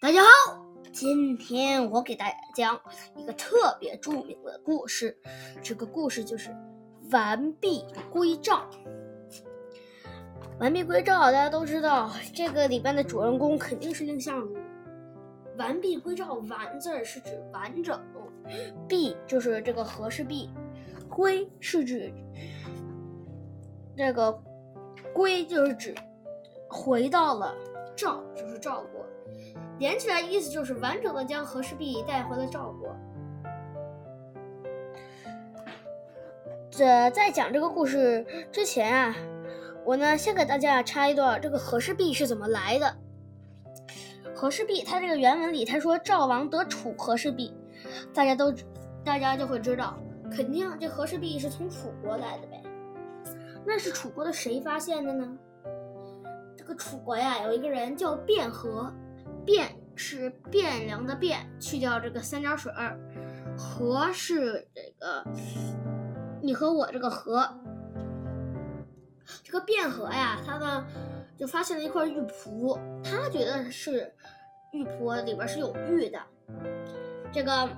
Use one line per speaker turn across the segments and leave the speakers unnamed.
大家好，今天我给大家讲一个特别著名的故事。这个故事就是《完璧归赵》。《完璧归赵》大家都知道，这个里边的主人公肯定是蔺相如。《完璧归赵》完字是指完整，璧就是这个和氏璧，归是指这个归就是指回到了赵，就是赵国。连起来意思就是完整的将和氏璧带回了赵国。这在讲这个故事之前啊，我呢先给大家插一段这个和氏璧是怎么来的。和氏璧，它这个原文里他说赵王得楚和氏璧，大家都大家就会知道，肯定这和氏璧是从楚国来的呗。那是楚国的谁发现的呢？楚国呀，有一个人叫卞和。卞是汴梁的汴，去掉这个三点水儿。和是这个你和我这个和。这个卞和呀，他呢就发现了一块玉璞，他觉得是玉璞里边是有玉的。这个，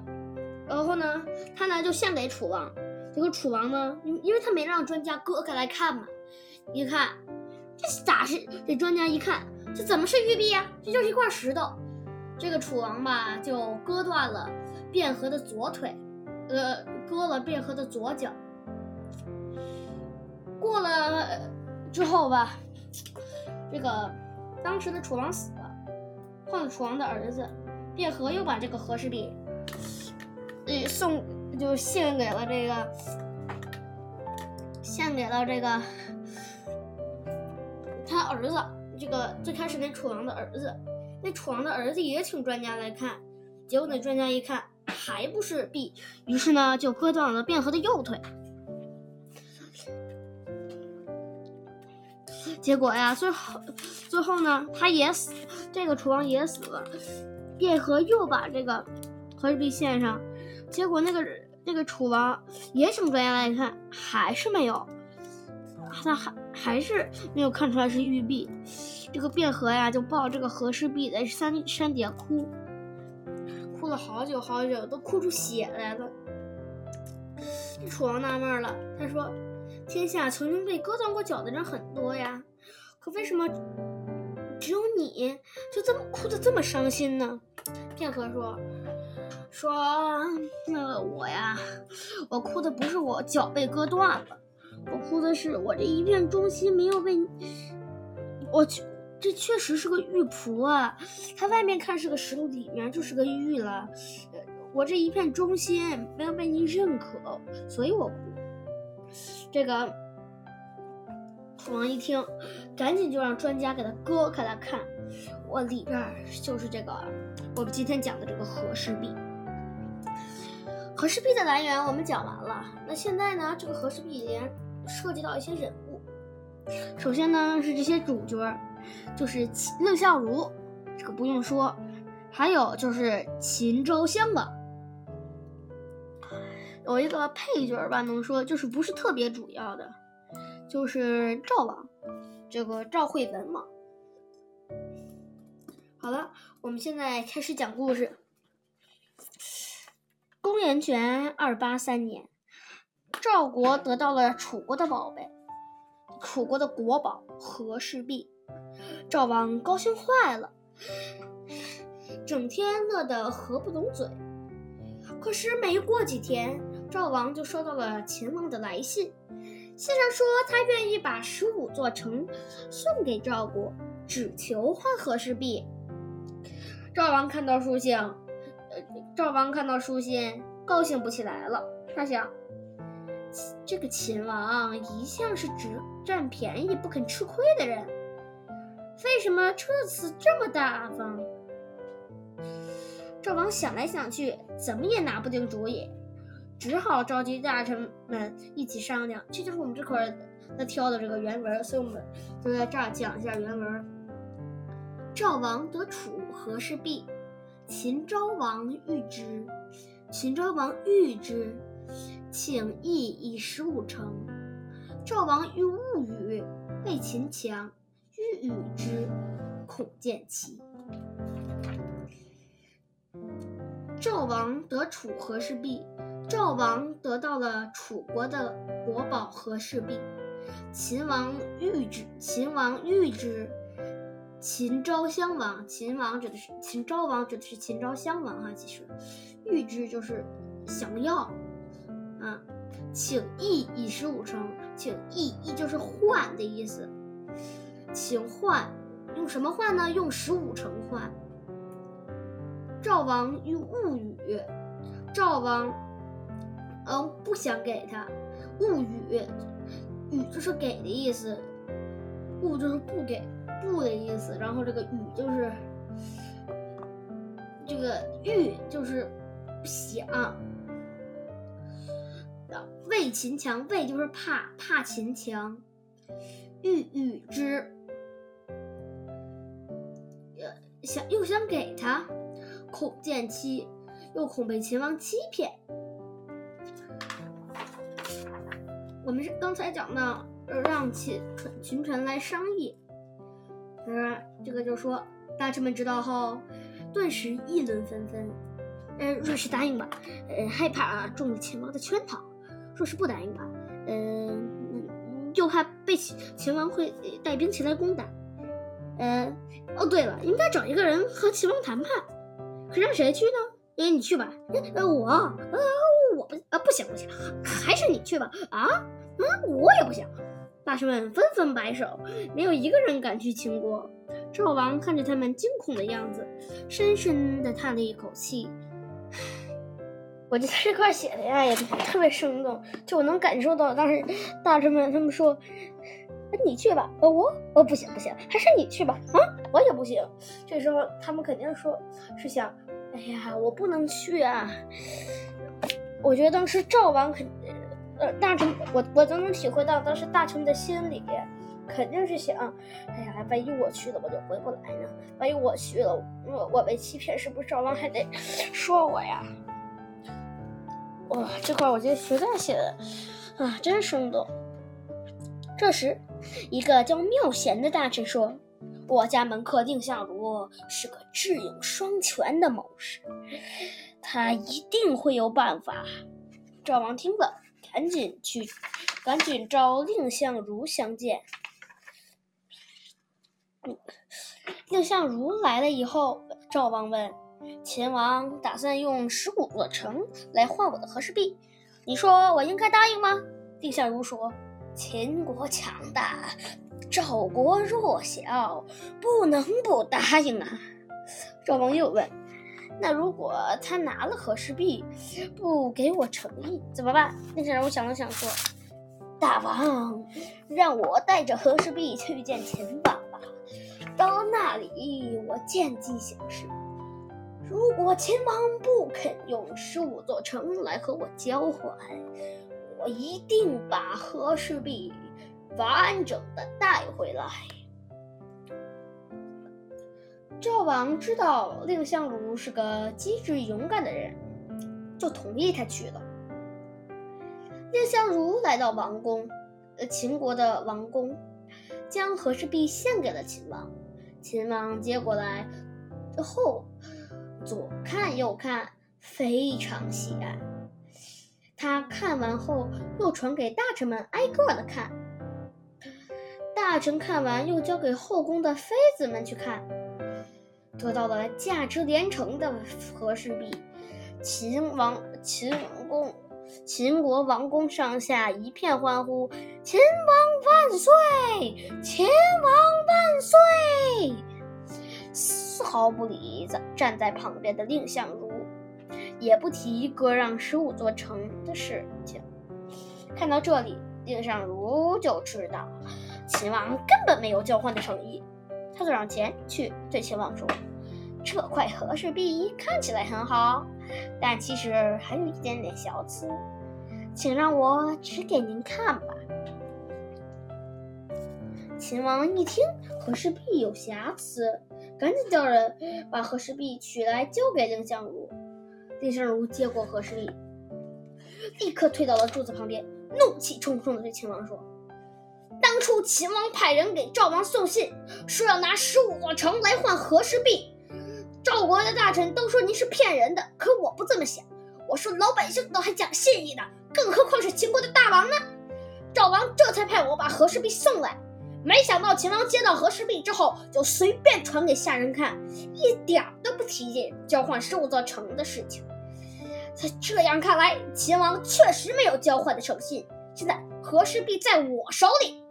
然后呢，他呢就献给楚王。这个楚王呢，因为他没让专家割开来看嘛，一看这咋是？这专家一看。这怎么是玉璧呀？这就是一块石头。这个楚王吧，就割断了卞和的左腿，呃，割了卞和的左脚。过了之后吧，这个当时的楚王死了，换了楚王的儿子卞和，又把这个和氏璧，呃，送就献给了这个，献给了这个他儿子。这个最开始那楚王的儿子，那楚王的儿子也请专家来看，结果那专家一看还不是璧，于是呢就割断了卞和的右腿。结果呀，最后最后呢他也死，这个楚王也死了，卞和又把这个和氏璧献上，结果那个那个楚王也请专家来看，还是没有。他还还是没有看出来是玉璧，这个卞和呀就抱这个和氏璧在山山底下哭，哭了好久好久，都哭出血来了。楚王纳闷了，他说：“天下曾经被割断过脚的人很多呀，可为什么只有你就这么哭的这么伤心呢？”卞和说：“说那我呀，我哭的不是我脚被割断了。”我哭的是我这一片忠心没有被，我去这确实是个玉璞啊，它外面看是个石头，里面就是个玉了。我这一片忠心没有被您认可，所以我哭。这个楚王一听，赶紧就让专家给他割开来看，我里边就是这个我们今天讲的这个和氏璧。和氏璧的来源我们讲完了，那现在呢，这个和氏璧连。涉及到一些人物，首先呢是这些主角，就是蔺相如，这个不用说，还有就是秦昭襄王，有一个配角吧，能说就是不是特别主要的，就是赵王，这个赵惠文王。好了，我们现在开始讲故事。公元前二八三年。赵国得到了楚国的宝贝，楚国的国宝和氏璧，赵王高兴坏了，整天乐得合不拢嘴。可是没过几天，赵王就收到了秦王的来信，信上说他愿意把十五座城送给赵国，只求换和氏璧。赵王看到书信，赵王看到书信高兴不起来了，他想。这个秦王一向是只占便宜不肯吃亏的人，为什么这次这么大方？赵王想来想去，怎么也拿不定主意，只好召集大臣们一起商量。这就是我们这块儿他挑的这个原文，所以我们就在这儿讲一下原文。赵王得楚和氏璧，秦昭王欲之，秦昭王欲之。请义以十五城。赵王欲勿与，被秦强，欲与之，恐见其。赵王得楚和氏璧，赵王得到了楚国的国宝和氏璧。秦王欲之，秦王欲之，秦昭襄王，秦王指的是秦昭王，指的是秦昭襄王啊。其实，欲之就是想要，啊，请易以十五成，请易易就是换的意思，请换，用什么换呢？用十五成换。赵王欲勿与，赵王，嗯，不想给他，勿与，与就是给的意思，勿就是不给，不的意思，然后这个与就是这个欲就是想，畏秦强，畏就是怕，怕秦强，欲与之，想又想给他。恐见欺，又恐被秦王欺骗。我们是刚才讲的，让秦群臣来商议。呃，这个就说大臣们知道后，顿时议论纷纷。呃，若是答应吧，呃，害怕中了秦王的圈套；若是不答应吧，嗯，又怕被秦秦王会带兵前来攻打。呃，哦，对了，应该找一个人和秦王谈判。可让谁去呢？哎，你去吧。呃，我，呃，我不，呃，不行不行，还是你去吧。啊，嗯，我也不行。大臣们纷纷摆手，没有一个人敢去秦国。赵王看着他们惊恐的样子，深深的叹了一口气。我觉得这块写的呀，也特别生动，就我能感受到当时大臣们他们说：“你去吧。”呃，我，呃，不行不行，还是你去吧。啊，我也不行。这时候他们肯定说是想。哎呀，我不能去啊！我觉得当时赵王肯，呃，大臣，我我都能体会到当时大臣们的心理，肯定是想，哎呀，万一我去了，我就回不来呢。万一我去了，我我被欺骗，是不是赵王还得说我呀？哇，这块我觉得实在写的啊，真生动。这时，一个叫妙贤的大臣说。我家门客蔺相如是个智勇双全的谋士，他一定会有办法。赵王听了，赶紧去，赶紧召蔺相如相见。蔺相如来了以后，赵王问：“秦王打算用十五座城来换我的和氏璧，你说我应该答应吗？”蔺相如说：“秦国强大。”赵国弱小，不能不答应啊！赵王又问：“那如果他拿了和氏璧，不给我诚意，怎么办？”蔺相如想了想说：“大王，让我带着和氏璧去见秦王吧。到那里，我见机行事。如果秦王不肯用十五座城来和我交换，我一定把和氏璧。”完整的带回来。赵王知道蔺相如是个机智勇敢的人，就同意他去了。蔺相如来到王宫，呃，秦国的王宫，将和氏璧献给了秦王。秦王接过来后，左看右看，非常喜爱。他看完后，又传给大臣们挨个的看。大臣看完，又交给后宫的妃子们去看，得到了价值连城的和氏璧。秦王、秦公、秦国王宫上下一片欢呼：“秦王万岁！秦王万岁！”丝毫不理站站在旁边的蔺相如，也不提割让十五座城的事情。看到这里，蔺相如就知道。秦王根本没有交换的诚意，他走上前去对秦王说：“这块和氏璧看起来很好，但其实还有一点点瑕疵，请让我指给您看吧。”秦王一听和氏璧有瑕疵，赶紧叫人把和氏璧取来交给蔺相如。蔺相如接过和氏璧，立刻退到了柱子旁边，怒气冲冲地对秦王说。当初秦王派人给赵王送信，说要拿十五座城来换和氏璧。赵国的大臣都说您是骗人的，可我不这么想。我说老百姓都还讲信义呢，更何况是秦国的大王呢？赵王这才派我把和氏璧送来。没想到秦王接到和氏璧之后，就随便传给下人看，一点儿都不提及交换兽做成的事情。在这样看来，秦王确实没有交换的诚信。现在和氏璧在我手里，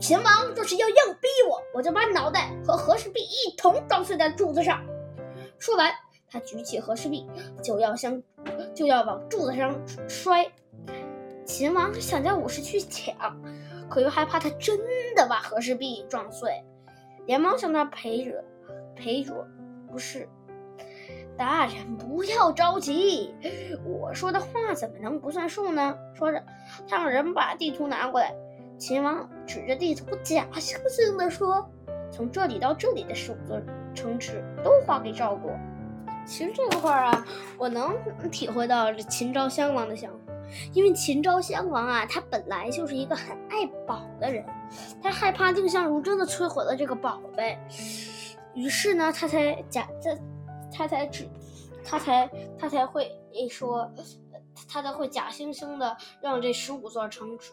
秦王若是要硬逼我，我就把脑袋和和氏璧一同撞碎在柱子上。说完，他举起和氏璧，就要向就要往柱子上摔。秦王想叫武士去抢。可又害怕他真的把和氏璧撞碎，连忙向他赔着，赔着，不是，大人不要着急，我说的话怎么能不算数呢？说着，他让人把地图拿过来。秦王指着地图，假惺惺地说：“从这里到这里的十五座城池都划给赵国。”其实这块啊，我能体会到这秦昭襄王的想法。因为秦昭襄王啊，他本来就是一个很爱宝的人，他害怕蔺相如真的摧毁了这个宝贝，于是呢，他才假他他才只他才他才会说，他才会假惺惺的让这十五座城池，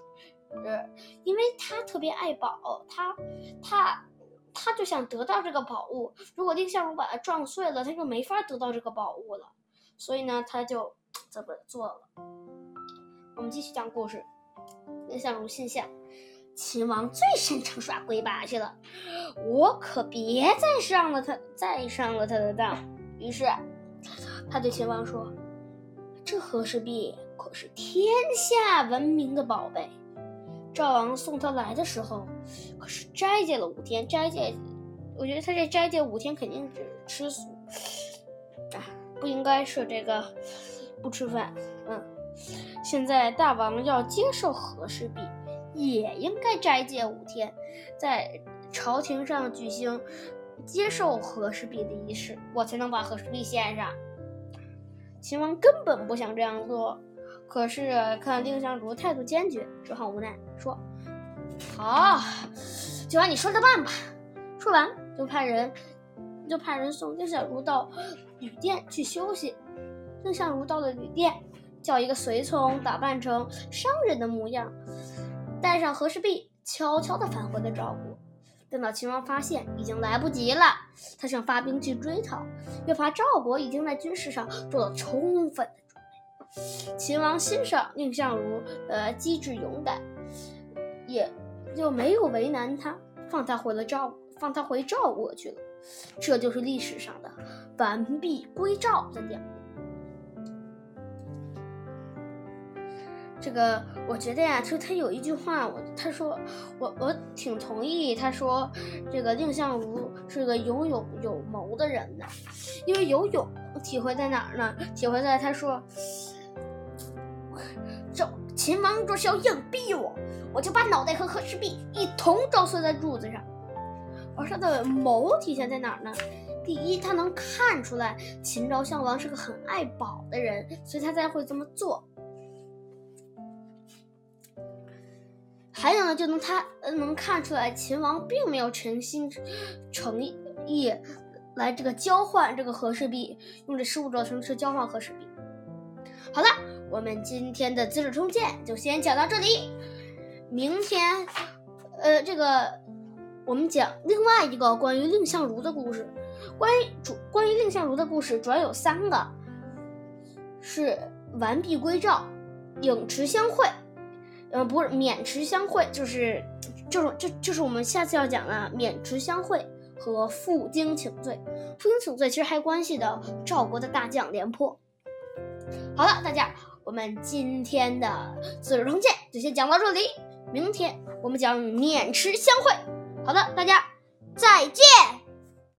呃，因为他特别爱宝，他他他就想得到这个宝物，如果蔺相如把它撞碎了，他就没法得到这个宝物了，所以呢，他就这么做了。我们继续讲故事。蔺相如心想：秦王最擅长耍鬼把戏了，我可别再上了他，再上了他的当。于是，他对秦王说：“这和氏璧可是天下闻名的宝贝。赵王送他来的时候，可是斋戒了五天。斋戒，我觉得他这斋戒五天肯定只吃素，啊，不应该是这个不吃饭。”现在大王要接受和氏璧，也应该斋戒五天，在朝廷上举行接受和氏璧的仪式，我才能把和氏璧献上。秦王根本不想这样做，可是看蔺相如态度坚决，只好无奈说：“好，就按你说的办吧。”说完就派人就派人送蔺相如到旅店去休息。蔺相如到了旅店。叫一个随从打扮成商人的模样，带上和氏璧，悄悄地返回了赵国。等到秦王发现，已经来不及了。他想发兵去追讨，又怕赵国已经在军事上做了充分的准备。秦王欣赏蔺相如呃机智勇敢，也就没有为难他，放他回了赵，放他回赵国去了。这就是历史上的完璧归赵的典故。这个我觉得呀，就他有一句话，我他说我我挺同意。他说这个蔺相如是个有勇有谋的人呢，因为有勇体会在哪儿呢？体会在他说，这秦王若是要硬逼我，我就把脑袋和和氏璧一同撞碎在柱子上。而他的谋体现在哪儿呢？第一，他能看出来秦昭襄王是个很爱宝的人，所以他才会这么做。还有呢，就能他能看出来，秦王并没有诚心诚意来这个交换这个和氏璧，用这十五座城池交换和氏璧。好了，我们今天的《资治通鉴》就先讲到这里。明天，呃，这个我们讲另外一个关于蔺相如的故事。关于主关于蔺相如的故事主要有三个，是完璧归赵，颍池相会。呃，不是渑池相会，就是，就是，这就是我们下次要讲的渑池相会和负荆请罪。负荆请罪其实还关系到赵国的大将廉颇。好了，大家，我们今天的《资治通鉴》就先讲到这里，明天我们讲渑池相会。好的，大家再见。